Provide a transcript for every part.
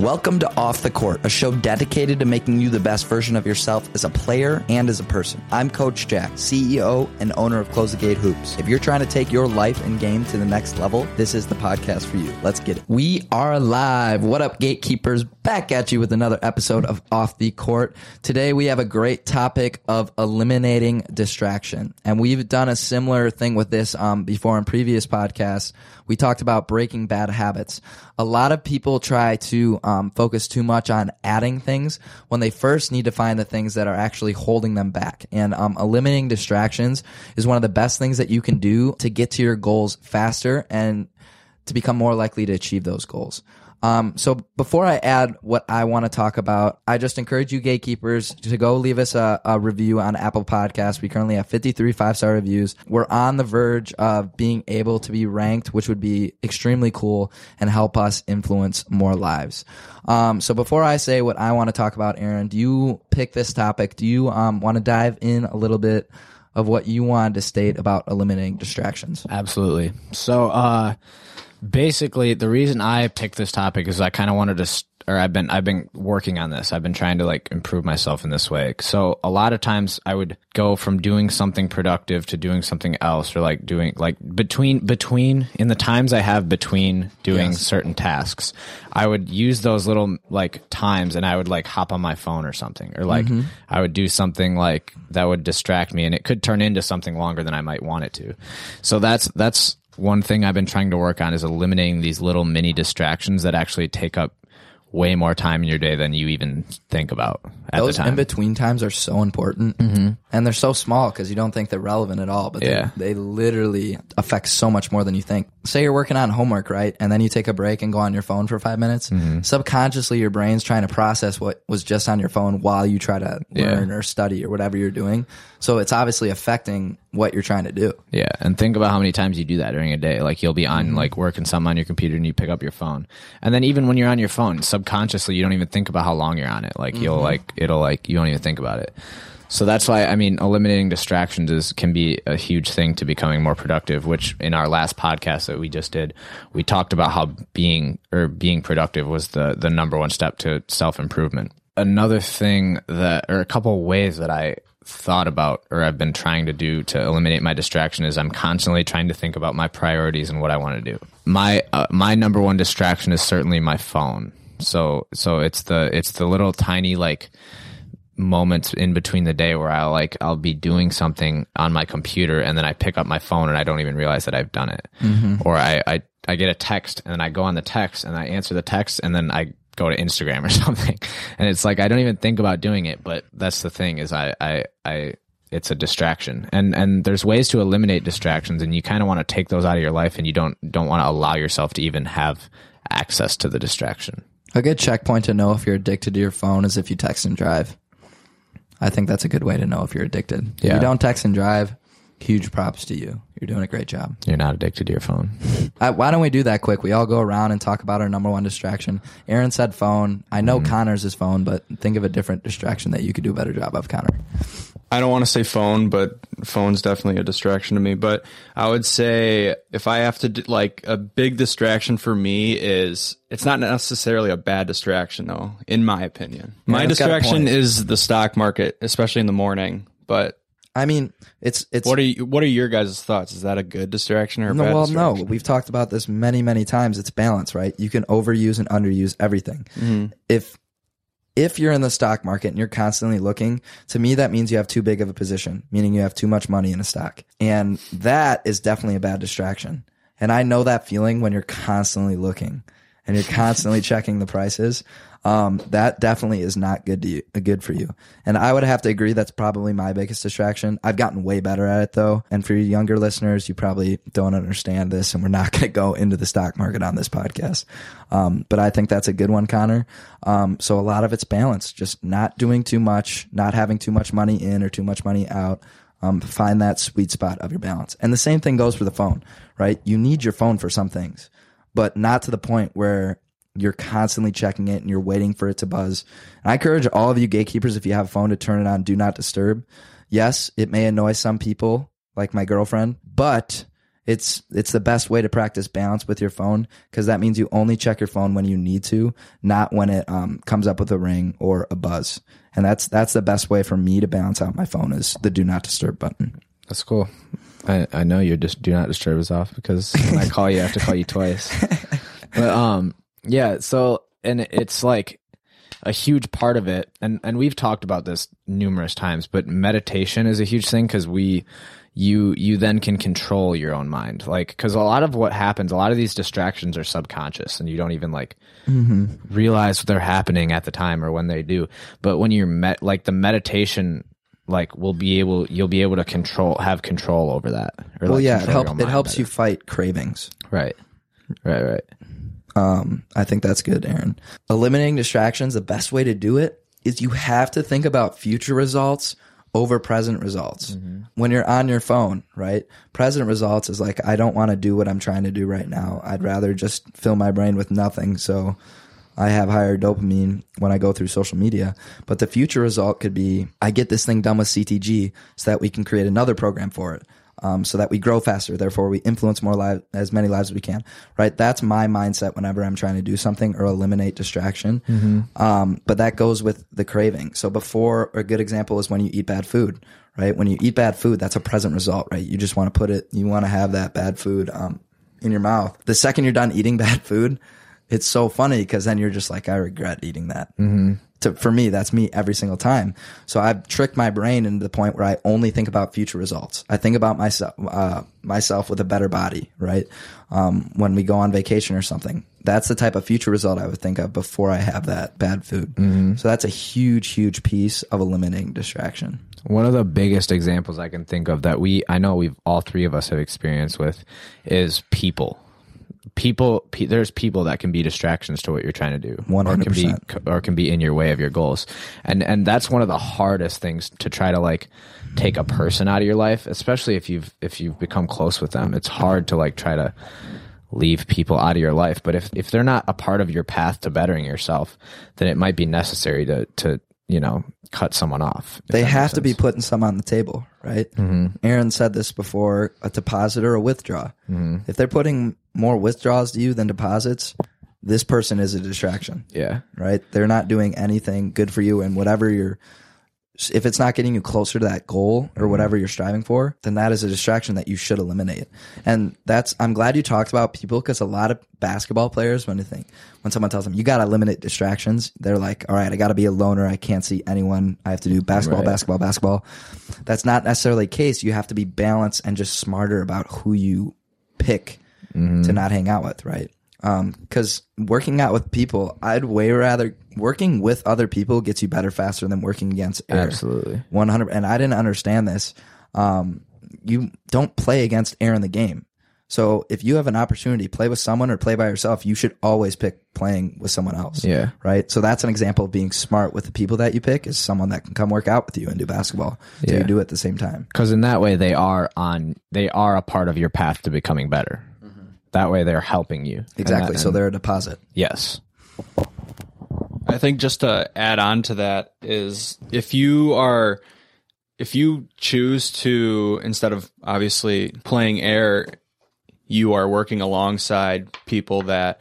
Welcome to Off the Court, a show dedicated to making you the best version of yourself as a player and as a person. I'm Coach Jack, CEO and owner of Close the Gate Hoops. If you're trying to take your life and game to the next level, this is the podcast for you. Let's get it. We are live. What up, gatekeepers? Back at you with another episode of Off the Court. Today we have a great topic of eliminating distraction. And we've done a similar thing with this um, before in previous podcasts. We talked about breaking bad habits. A lot of people try to um, focus too much on adding things when they first need to find the things that are actually holding them back. And um, eliminating distractions is one of the best things that you can do to get to your goals faster and to become more likely to achieve those goals. Um, so before I add what I want to talk about, I just encourage you gatekeepers to go leave us a, a review on Apple Podcasts. We currently have 53 five star reviews. We're on the verge of being able to be ranked, which would be extremely cool and help us influence more lives. Um, so before I say what I want to talk about, Aaron, do you pick this topic? Do you um, want to dive in a little bit of what you wanted to state about eliminating distractions? Absolutely. So, uh, basically the reason I picked this topic is I kind of wanted to or I've been I've been working on this. I've been trying to like improve myself in this way. So a lot of times I would go from doing something productive to doing something else or like doing like between between in the times I have between doing yes. certain tasks. I would use those little like times and I would like hop on my phone or something or like mm-hmm. I would do something like that would distract me and it could turn into something longer than I might want it to. So that's that's one thing I've been trying to work on is eliminating these little mini distractions that actually take up way more time in your day than you even think about at Those the time. in between times are so important, mm-hmm. and they're so small because you don't think they're relevant at all. But yeah. they, they literally affect so much more than you think. Say you're working on homework, right, and then you take a break and go on your phone for five minutes. Mm-hmm. Subconsciously, your brain's trying to process what was just on your phone while you try to learn yeah. or study or whatever you're doing. So it's obviously affecting what you're trying to do. Yeah, and think about how many times you do that during a day. Like you'll be on mm-hmm. like working something on your computer and you pick up your phone, and then even when you're on your phone, subconsciously you don't even think about how long you're on it. Like mm-hmm. you'll like it'll like you don't even think about it. So that's why I mean eliminating distractions is can be a huge thing to becoming more productive, which in our last podcast that we just did, we talked about how being or being productive was the the number one step to self-improvement. Another thing that or a couple ways that I thought about or I've been trying to do to eliminate my distraction is I'm constantly trying to think about my priorities and what I want to do. My uh, my number one distraction is certainly my phone. So so it's the it's the little tiny like moments in between the day where I'll like I'll be doing something on my computer and then I pick up my phone and I don't even realize that I've done it. Mm-hmm. Or I, I I get a text and then I go on the text and I answer the text and then I go to Instagram or something. And it's like I don't even think about doing it, but that's the thing is I I I it's a distraction. And and there's ways to eliminate distractions and you kind of want to take those out of your life and you don't don't want to allow yourself to even have access to the distraction. A good checkpoint to know if you're addicted to your phone is if you text and drive. I think that's a good way to know if you're addicted. Yeah. If you don't text and drive, huge props to you. You're doing a great job. You're not addicted to your phone. uh, why don't we do that quick? We all go around and talk about our number one distraction. Aaron said phone. I know mm. Connor's is phone, but think of a different distraction that you could do a better job of, Connor. I don't want to say phone, but phone's definitely a distraction to me. But I would say if I have to, like, a big distraction for me is it's not necessarily a bad distraction, though, in my opinion. Yeah, my distraction is the stock market, especially in the morning. But I mean, it's it's. What are you, what are your guys' thoughts? Is that a good distraction or a no? well, no. We've talked about this many many times. It's balance, right? You can overuse and underuse everything. Mm-hmm. If if you're in the stock market and you're constantly looking, to me that means you have too big of a position, meaning you have too much money in a stock, and that is definitely a bad distraction. And I know that feeling when you're constantly looking and you're constantly checking the prices um, that definitely is not good to you, uh, good for you. And I would have to agree that's probably my biggest distraction. I've gotten way better at it though. And for your younger listeners, you probably don't understand this, and we're not going to go into the stock market on this podcast. Um, but I think that's a good one, Connor. Um, so a lot of it's balance, just not doing too much, not having too much money in or too much money out. Um, find that sweet spot of your balance. And the same thing goes for the phone, right? You need your phone for some things, but not to the point where you're constantly checking it and you're waiting for it to buzz. And I encourage all of you gatekeepers, if you have a phone, to turn it on do not disturb. Yes, it may annoy some people, like my girlfriend, but It's it's the best way to practice balance with your phone because that means you only check your phone when you need to, not when it um, comes up with a ring or a buzz. And that's that's the best way for me to balance out my phone is the do not disturb button. That's cool. I, I know your just do not disturb is off because when I call you, I have to call you twice. But um, yeah. So and it's like a huge part of it, and and we've talked about this numerous times. But meditation is a huge thing because we you you then can control your own mind like because a lot of what happens a lot of these distractions are subconscious and you don't even like realize they're happening at the time or when they do but when you're met like the meditation like will be able you'll be able to control have control over that or Well, like, yeah, it helps. It helps better. you fight cravings. right right right Um, I think that's good, Aaron. Eliminating distractions, the best way to do it is you have to think about future results over present results. When you're on your phone, right? Present results is like, I don't want to do what I'm trying to do right now. I'd rather just fill my brain with nothing. So I have higher dopamine when I go through social media. But the future result could be I get this thing done with CTG so that we can create another program for it. Um, so that we grow faster, therefore we influence more lives, as many lives as we can, right? That's my mindset whenever I'm trying to do something or eliminate distraction. Um, but that goes with the craving. So before, a good example is when you eat bad food, right? When you eat bad food, that's a present result, right? You just want to put it, you want to have that bad food, um, in your mouth. The second you're done eating bad food, it's so funny because then you're just like, I regret eating that. Mm-hmm. To, for me, that's me every single time. So I've tricked my brain into the point where I only think about future results. I think about myself, uh, myself with a better body, right? Um, when we go on vacation or something, that's the type of future result I would think of before I have that bad food. So that's a huge, huge piece of eliminating distraction. One of the biggest examples I can think of that we, I know we've all three of us have experience with, is people. People, pe- there's people that can be distractions to what you're trying to do, or can be, or can be in your way of your goals, and and that's one of the hardest things to try to like take a person out of your life, especially if you've if you've become close with them. It's hard to like try to leave people out of your life, but if if they're not a part of your path to bettering yourself, then it might be necessary to to you know cut someone off. They have to be putting some on the table, right? Mm-hmm. Aaron said this before a deposit or a withdraw. If they're putting more withdrawals to you than deposits, this person is a distraction, Yeah. right? They're not doing anything good for you. And whatever you're, if it's not getting you closer to that goal or mm-hmm. whatever you're striving for, then that is a distraction that you should eliminate. And that's, I'm glad you talked about people because a lot of basketball players, when they think, when someone tells them, you got to eliminate distractions, they're like, all right, I got to be a loner. I can't see anyone. I have to do basketball, Right. basketball, basketball. That's not necessarily the case. You have to be balanced and just smarter about who you pick to mm-hmm. not hang out with, right? Because working out with people, I'd way rather working with other people gets you better faster than working against air. Absolutely. one hundred. And I didn't understand this. Um, you don't play against air in the game. So if you have an opportunity, play with someone or play by yourself. You should always pick playing with someone else. Yeah. Right. So that's an example of being smart with the people that you pick is someone that can come work out with you and do basketball. So Yeah. you do it at the same time. Because in that way, they are on. They are a part of your path to becoming better. That way, they're helping you. Exactly. that- so they're a deposit. yes. I think just to add on to that is if you are if you choose to instead of obviously playing air, you are working alongside people that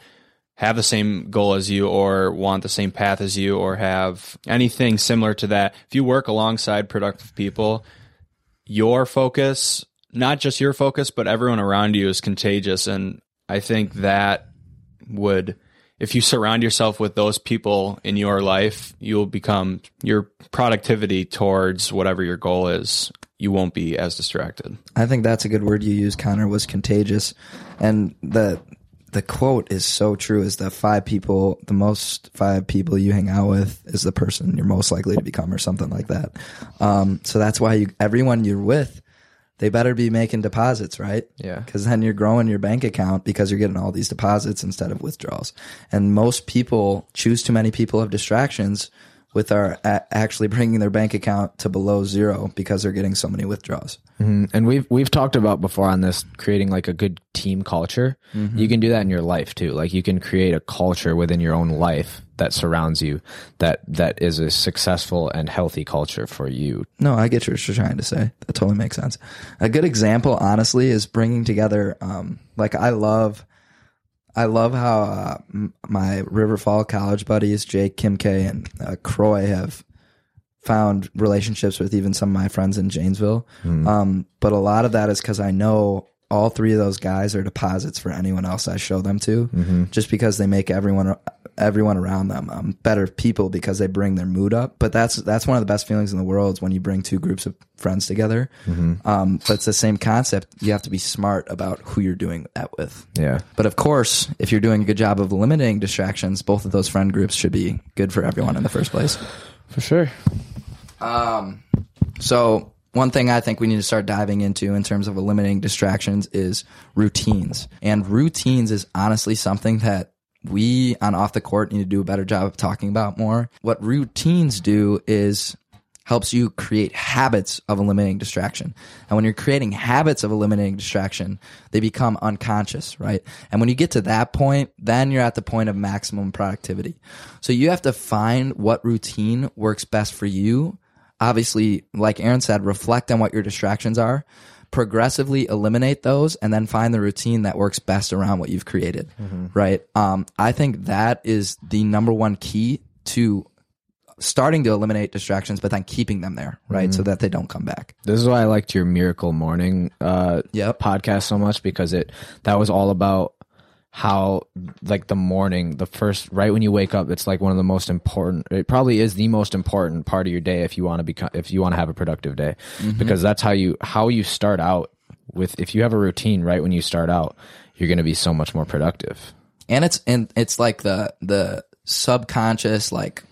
have the same goal as you or want the same path as you or have anything similar to that. If you work alongside productive people, your focus, not just your focus, but everyone around you is contagious. And I think that would, if you surround yourself with those people in your life, you'll become your productivity towards whatever your goal is. You won't be as distracted. I think that's a good word you used, Connor, was contagious. And the the quote is so true is the five people the most five people you hang out with is the person you're most likely to become or something like that. Um, so that's why you everyone you're with, they better be making deposits, right? Yeah. Because then you're growing your bank account because you're getting all these deposits instead of withdrawals. And most people choose too many people of distractions with our a- actually bringing their bank account to below zero because they're getting so many withdrawals. And we've we've talked about before on this creating like a good team culture. You can do that in your life too. Like you can create a culture within your own life that surrounds you that that is a successful and healthy culture for you. No, I get what you're trying to say. That totally makes sense. A good example, honestly, is bringing together. Um, like I love, I love how uh, m- my Riverfall college buddies, Jake, Kim K, and uh, Croy, have found relationships with even some of my friends in Janesville. Um, but a lot of that is because I know all three of those guys are deposits for anyone else I show them to, just because they make everyone everyone around them um, better people because they bring their mood up. But that's that's one of the best feelings in the world is when you bring two groups of friends together. Um, but it's the same concept. You have to be smart about who you're doing that with. Yeah. But of course, if you're doing a good job of limiting distractions, both of those friend groups should be good for everyone in the first place. For sure. Um. So one thing I think we need to start diving into in terms of eliminating distractions is routines. And routines is honestly something that we on off the court need to do a better job of talking about more. What routines do is helps you create habits of eliminating distraction. And when you're creating habits of eliminating distraction, they become unconscious, right? And when you get to that point, then you're at the point of maximum productivity. So you have to find what routine works best for you obviously, like Aaron said, reflect on what your distractions are, progressively eliminate those, and then find the routine that works best around what you've created. Right. Um, I think that is the number one key to starting to eliminate distractions, but then keeping them there, right? So that they don't come back. This is why I liked your Miracle Morning uh Yep. podcast so much because it that was all about how like the morning, the first right when you wake up, it's like one of the most important it probably is the most important part of your day if you want to become if you want to have a productive day. Because that's how you how you start out with if you have a routine right when you start out, you're going to be so much more productive. and it's and it's like the the subconscious like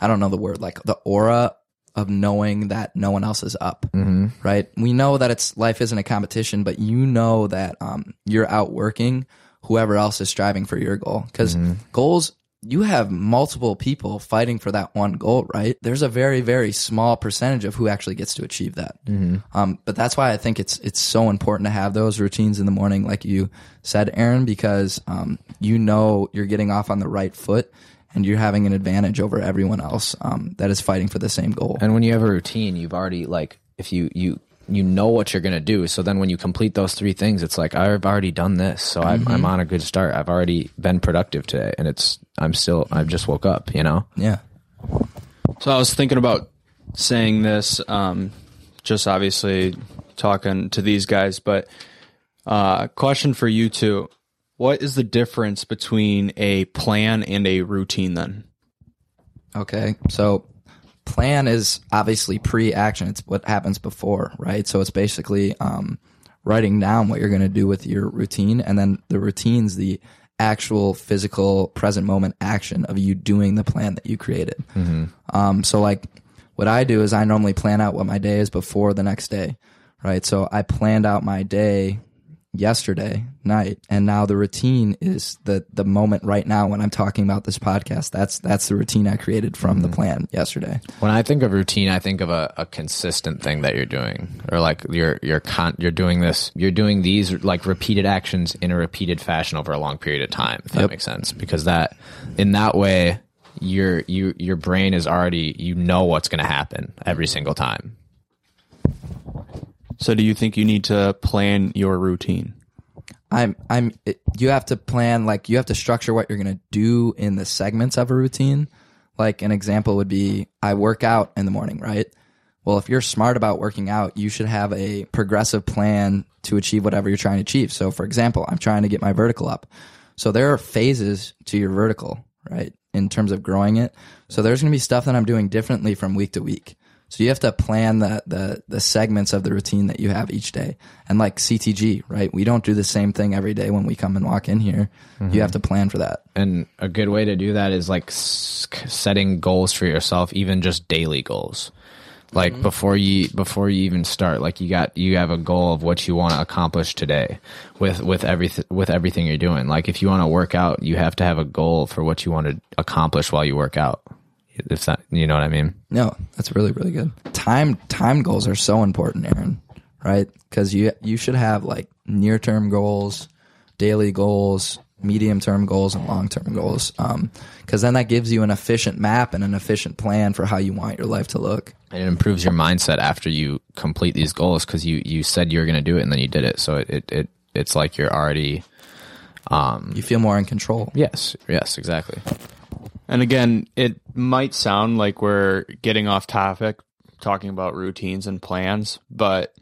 i don't know the word like the aura of knowing that no one else is up right we know that it's life isn't a competition but you know that um, you're outworking whoever else is striving for your goal. Because goals you have multiple people fighting for that one goal right? There's a very very small percentage of who actually gets to achieve that. Um, but that's why I think it's it's so important to have those routines in the morning, like you said, Aaron, because um, you know you're getting off on the right foot and you're having an advantage over everyone else um, that is fighting for the same goal. And when you have a routine, you've already like if you you you know what you're gonna do. So then when you complete those three things, it's like I've already done this, so I'm, I'm on a good start. I've already been productive today, and it's I'm still I've just woke up. You know. yeah, So I was thinking about saying this, um, just obviously talking to these guys, but uh, question for you two: What is the difference between a plan and a routine? Then, Okay. So plan is obviously pre-action. It's what happens before, right? So it's basically um, writing down what you're going to do with your routine, and then the routine's the actual physical present moment action of you doing the plan that you created. Um, so like what I do is I normally plan out what my day is before the next day, right? So I planned out my day yesterday night and now the routine is the the moment right now when I'm talking about this podcast that's that's the routine I created from the mm-hmm. plan yesterday When I think of routine, I think of a, a consistent thing that you're doing, or like you're you're con- you're doing this, you're doing these like repeated actions in a repeated fashion over a long period of time. If that makes sense, because that in that way, your you your brain is already you know what's going to happen every single time. So do you think you need to plan your routine? I'm I'm it, you have to plan like you have to structure what you're going to do in the segments of a routine. Like an example would be I work out in the morning, right? Well, if you're smart about working out, you should have a progressive plan to achieve whatever you're trying to achieve. So, for example, I'm trying to get my vertical up. So there are phases to your vertical, right? In terms of growing it. So there's going to be stuff that I'm doing differently from week to week. So you have to plan the, the the segments of the routine that you have each day. And like CTG, right? We don't do the same thing every day when we come and walk in here. You have to mm-hmm. plan for that. And a good way to do that is like setting goals for yourself, even just daily goals. Like mm-hmm. before you before you even start, like you got you have a goal of what you want to accomplish today with with everything with everything you're doing. Like if you want to work out, you have to have a goal for what you want to accomplish while you work out. If that, you know what I mean? No, that's really really good. Time time goals are so important, Aaron. Right? Because you you should have like near term goals, daily goals, medium term goals, and long term goals. Um, because then that gives you an efficient map and an efficient plan for how you want your life to look. And it improves your mindset after you complete these goals because you you said you were going to do it and then you did it. So it, it, it it's like you're already um, You feel more in control. yes yes exactly. And again, it might sound like we're getting off topic talking about routines and plans, but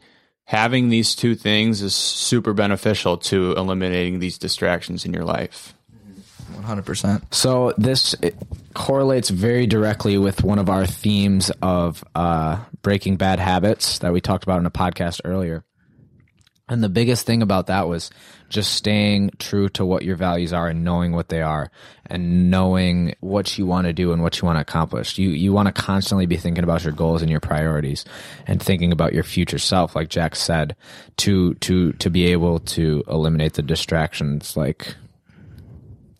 having these two things is super beneficial to eliminating these distractions in your life. One hundred percent. So this correlates very directly with one of our themes of uh, breaking bad habits that we talked about in a podcast earlier. And the biggest thing about that was just staying true to what your values are and knowing what they are and knowing what you want to do and what you want to accomplish. You you want to constantly be thinking about your goals and your priorities and thinking about your future self like Jack said to to to be able to eliminate the distractions like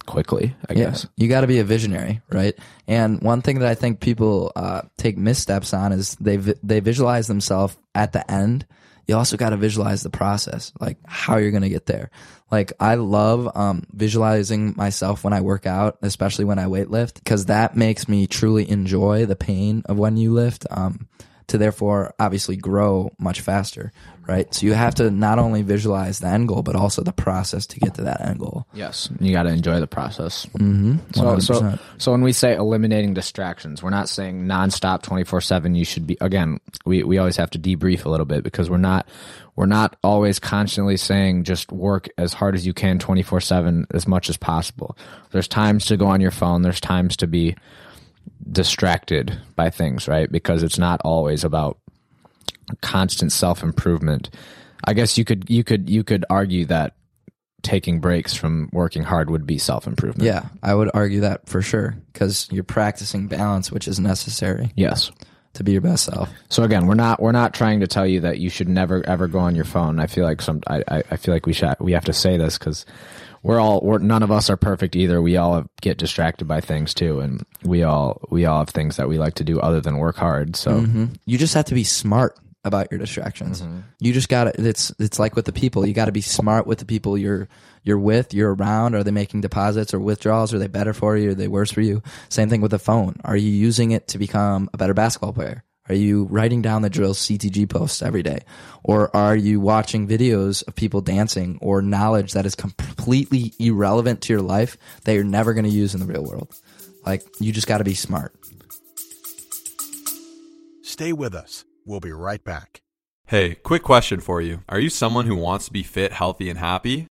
quickly, I guess. You got to be a visionary, right? And one thing that I think people uh, take missteps on is they vi- they visualize themselves at the end. You also got to visualize the process, like how you're going to get there. Like I love um, visualizing myself when I work out, especially when I weightlift, because that makes me truly enjoy the pain of when you lift. Um, to therefore obviously grow much faster, right? So you have to not only visualize the end goal, but also the process to get to that end goal. Yes, you got to enjoy the process. Mm-hmm. So, so, so when we say eliminating distractions, we're not saying nonstop, twenty four seven. You should be again. We we always have to debrief a little bit because we're not we're not always constantly saying just work as hard as you can twenty four seven as much as possible. There's times to go on your phone. There's times to be distracted by things, right? Because it's not always about constant self improvement. I guess you could you could you could argue that taking breaks from working hard would be self improvement. Yeah, I would argue that for sure because you're practicing balance, which is necessary Yes. to be your best self. So again, we're not we're not trying to tell you that you should never ever go on your phone. I feel like some I I, feel like we should we have to say this because we're all we're none of us are perfect either. We all have, get distracted by things too, and we all we all have things that we like to do other than work hard. So mm-hmm. You just have to be smart about your distractions. Mm-hmm. You just got to it's it's like with the people. You got to be smart with the people you're you're with, you're around. Are they making deposits or withdrawals? Are they better for you? Are they worse for you? Same thing with the phone. Are you using it to become a better basketball player? Are you writing down the drills CTG posts every day? Or are you watching videos of people dancing or knowledge that is completely irrelevant to your life that you're never going to use in the real world? Like, you just got to be smart. Stay with us. We'll be right back. Hey, quick question for you. Are you someone who wants to be fit, healthy, and happy?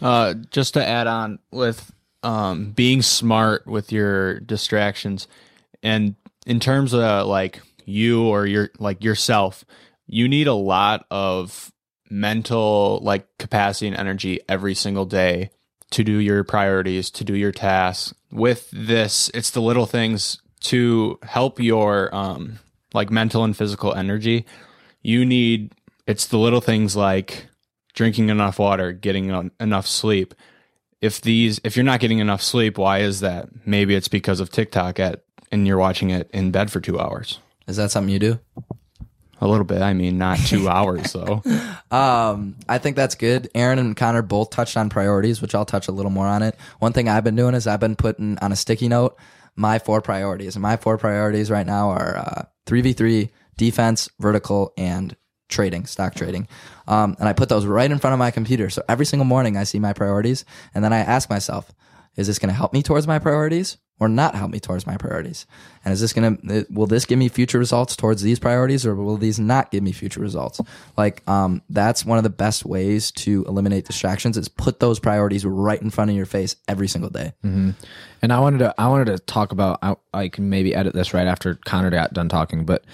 Uh, just to add on with um, being smart with your distractions, and in terms of like you or your like yourself, you need a lot of mental like capacity and energy every single day to do your priorities, to do your tasks. With this, it's the little things to help your um like mental and physical energy. You need it's the little things like drinking enough water, getting en- enough sleep. If these if you're not getting enough sleep, why is that? Maybe it's because of TikTok at and you're watching it in bed for 2 hours. Is that something you do? A little bit. I mean, not 2 hours though. Um, I think that's good. Aaron and Connor both touched on priorities, which I'll touch a little more on it. One thing I've been doing is I've been putting on a sticky note my four priorities, and my four priorities right now are three v three, defense, vertical, and trading, stock trading. Um, and I put those right in front of my computer. So every single morning I see my priorities, and then I ask myself, is this going to help me towards my priorities, or not help me towards my priorities? And is this going to, will this give me future results towards these priorities or will these not give me future results? Like, um, that's one of the best ways to eliminate distractions is put those priorities right in front of your face every single day. And I wanted to I wanted to talk about I, I can maybe edit this right after Connor got done talking, but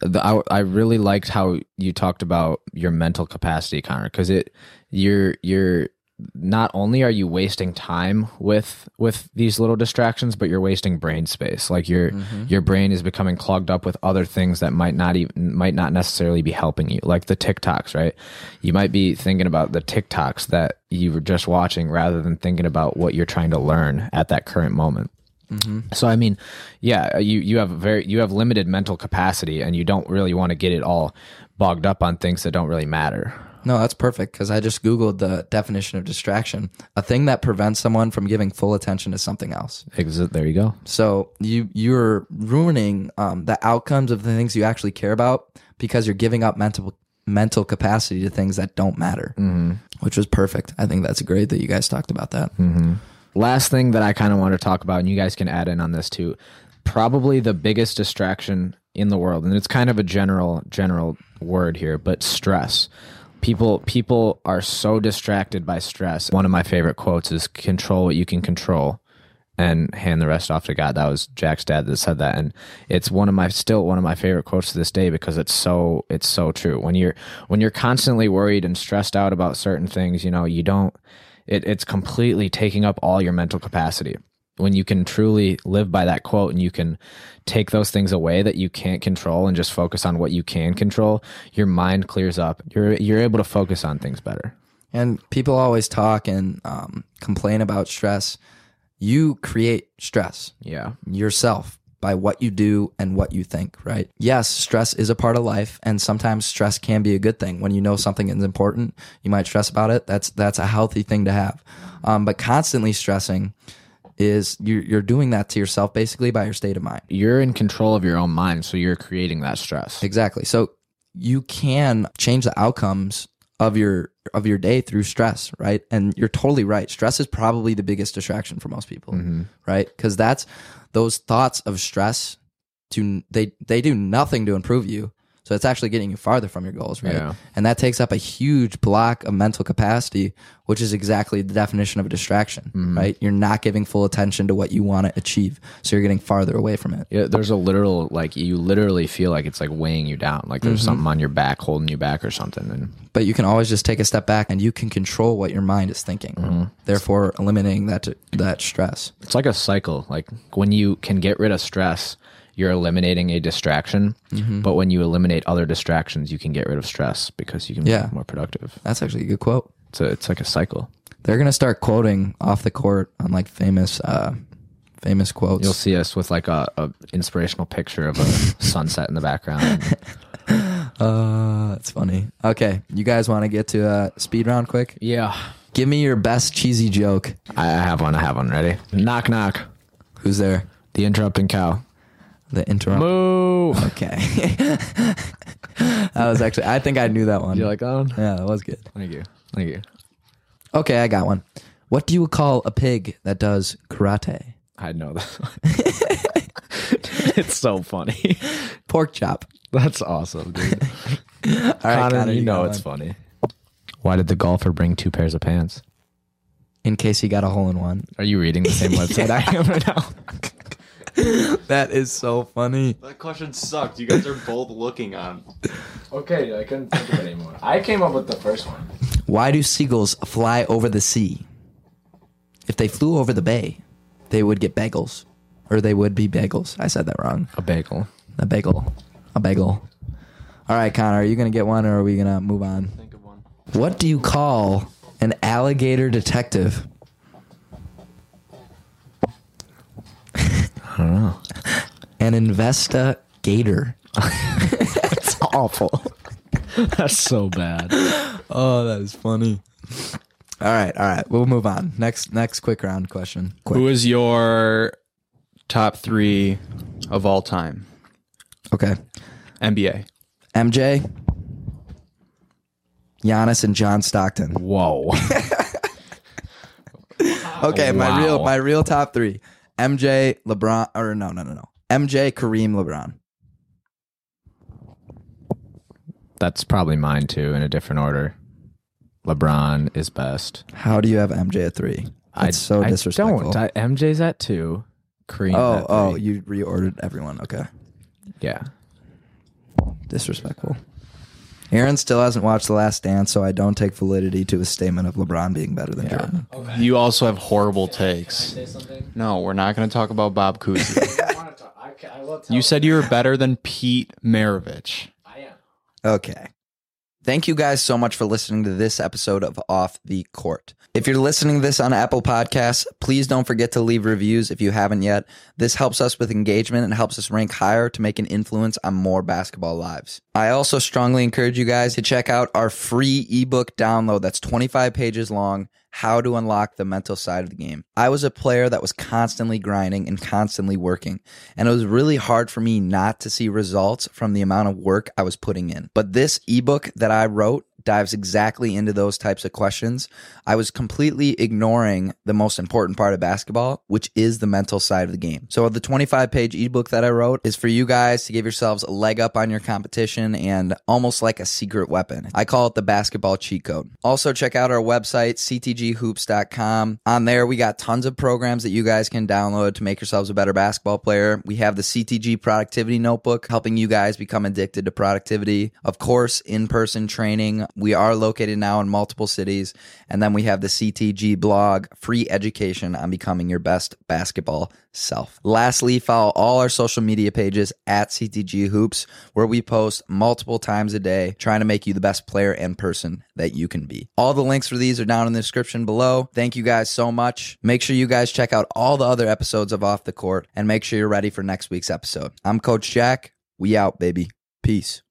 the, I I really liked how you talked about your mental capacity, Connor, because it you're you're not only are you wasting time with with these little distractions but you're wasting brain space. Like your mm-hmm. your brain is becoming clogged up with other things that might not even might not necessarily be helping you like the TikToks right? You might be thinking about the TikToks that you were just watching rather than thinking about what you're trying to learn at that current moment so I mean, yeah, you you have very you have limited mental capacity, and you don't really want to get it all bogged up on things that don't really matter. No, that's perfect because I just Googled the definition of distraction a thing that prevents someone from giving full attention to something else. Exit. There you go. So you you're ruining um, the outcomes of the things you actually care about because you're giving up mental mental capacity to things that don't matter, mm-hmm. which was perfect. I think that's great that you guys talked about that. Last thing that I kind of want to talk about, and you guys can add in on this too. Probably the biggest distraction in the world, and it's kind of a general general word here, but stress. People people are so distracted by stress. One of my favorite quotes is "Control what you can control." and hand the rest off to God. That was Jack's dad that said that, and it's one of my still one of my favorite quotes to this day because it's so it's so true. When you're when you're constantly worried and stressed out about certain things, you know you don't. It, it's completely taking up all your mental capacity. When you can truly live by that quote and you can take those things away that you can't control and just focus on what you can control, your mind clears up. You're you're able to focus on things better. And people always talk and um, complain about stress. You create stress Yeah. yourself by what you do and what you think, right? Yes, stress is a part of life and sometimes stress can be a good thing. When you know something is important, you might stress about it. That's that's a healthy thing to have. Um, but constantly stressing is you're, you're doing that to yourself basically by your state of mind. You're in control of your own mind, so you're creating that stress. Exactly. So you can change the outcomes of your of your day through stress, right? And you're totally right. Stress is probably the biggest distraction for most people, right? Because that's those thoughts of stress. To they they do nothing to improve you. So it's actually getting you farther from your goals, right? Yeah. And that takes up a huge block of mental capacity, which is exactly the definition of a distraction, mm-hmm. right? You're not giving full attention to what you want to achieve. So you're getting farther away from it. Yeah, there's a literal like you literally feel like it's like weighing you down, like there's mm-hmm. something on your back holding you back or something. And but you can always just take a step back and you can control what your mind is thinking mm-hmm. therefore eliminating that that stress it's like a cycle. Like when you can get rid of stress, you're eliminating a distraction. But when you eliminate other distractions, you can get rid of stress because you can Yeah. be more productive. that's actually a good quote It's a, it's like a cycle. they're gonna start quoting off the court on like famous uh famous quotes You'll see us with like a, a inspirational picture of a sunset in the background. uh that's funny okay you guys want to get to a speed round quick yeah, give me your best cheesy joke I have one. I have one ready. Knock knock. who's there The interrupting cow. The interrupt Moo. okay that was actually i think i knew that one You like that one? yeah that was good Thank you. Thank you. okay i got one what do you call a pig that does karate I know that. it's so funny. pork chop That's awesome, dude. all right Connor, Connor, you know it's one. funny. Why did the golfer bring two pairs of pants? in case he got a hole in one Are you reading the same website I am right now? That is so funny. That question sucked. You guys are both looking on. Okay, I couldn't think of it anymore. I came up with the first one. Why do seagulls fly over the sea? If they flew over the bay, they would get bagels. Or they would be bagels. I said that wrong. A bagel. A bagel. A bagel. All right, Connor, are you going to get one or are we going to move on? Think of one. What do you call an alligator detective? I don't know. An investigator. It's awful. That's so bad. Oh, that is funny. All right, all right. We'll move on. Next next quick round question. Quick. Who is your top three of all time? Okay. NBA. MJ, Giannis, and John Stockton. Whoa. Okay, my Wow. real my real top three: MJ, LeBron, or no, no, no, no. MJ, Kareem, LeBron. That's probably mine too, in a different order. LeBron is best. How do you have MJ at three? That's so I disrespectful. don't. I, MJ's at two. Kareem. oh, oh, you reordered everyone. Okay. yeah. Disrespectful. Aaron still hasn't watched The Last Dance, so I don't take validity to his statement of LeBron being better than Jordan. You also have horrible takes. No, we're not going to talk about Bob Cousy. you said you were better than Pete Maravich. I am. Okay. Thank you guys so much for listening to this episode of Off the Court. If you're listening to this on Apple Podcasts, please don't forget to leave reviews if you haven't yet. This helps us with engagement and helps us rank higher to make an influence on more basketball lives. I also strongly encourage you guys to check out our free ebook download that's 25 pages long. How to unlock the mental side of the game. I was a player that was constantly grinding and constantly working, and it was really hard for me not to see results from the amount of work I was putting in. But this ebook that I wrote dives exactly into those types of questions. I was completely ignoring the most important part of basketball, which is the mental side of the game. So the 25 page ebook that I wrote is for you guys to give yourselves a leg up on your competition and almost like a secret weapon. I call it the basketball cheat code. Also check out our website, ctghoops.com. On there, we got tons of programs that you guys can download to make yourselves a better basketball player. We have the CTG productivity notebook helping you guys become addicted to productivity. Of course, in-person training. We are located now in multiple cities. And then we have the CTG blog, free education on becoming your best basketball self. Lastly, follow all our social media pages at CTG Hoops, where we post multiple times a day, trying to make you the best player and person that you can be. All the links for these are down in the description below. Thank you guys so much. Make sure you guys check out all the other episodes of Off the Court and make sure you're ready for next week's episode. I'm Coach Jack. We out, baby. Peace.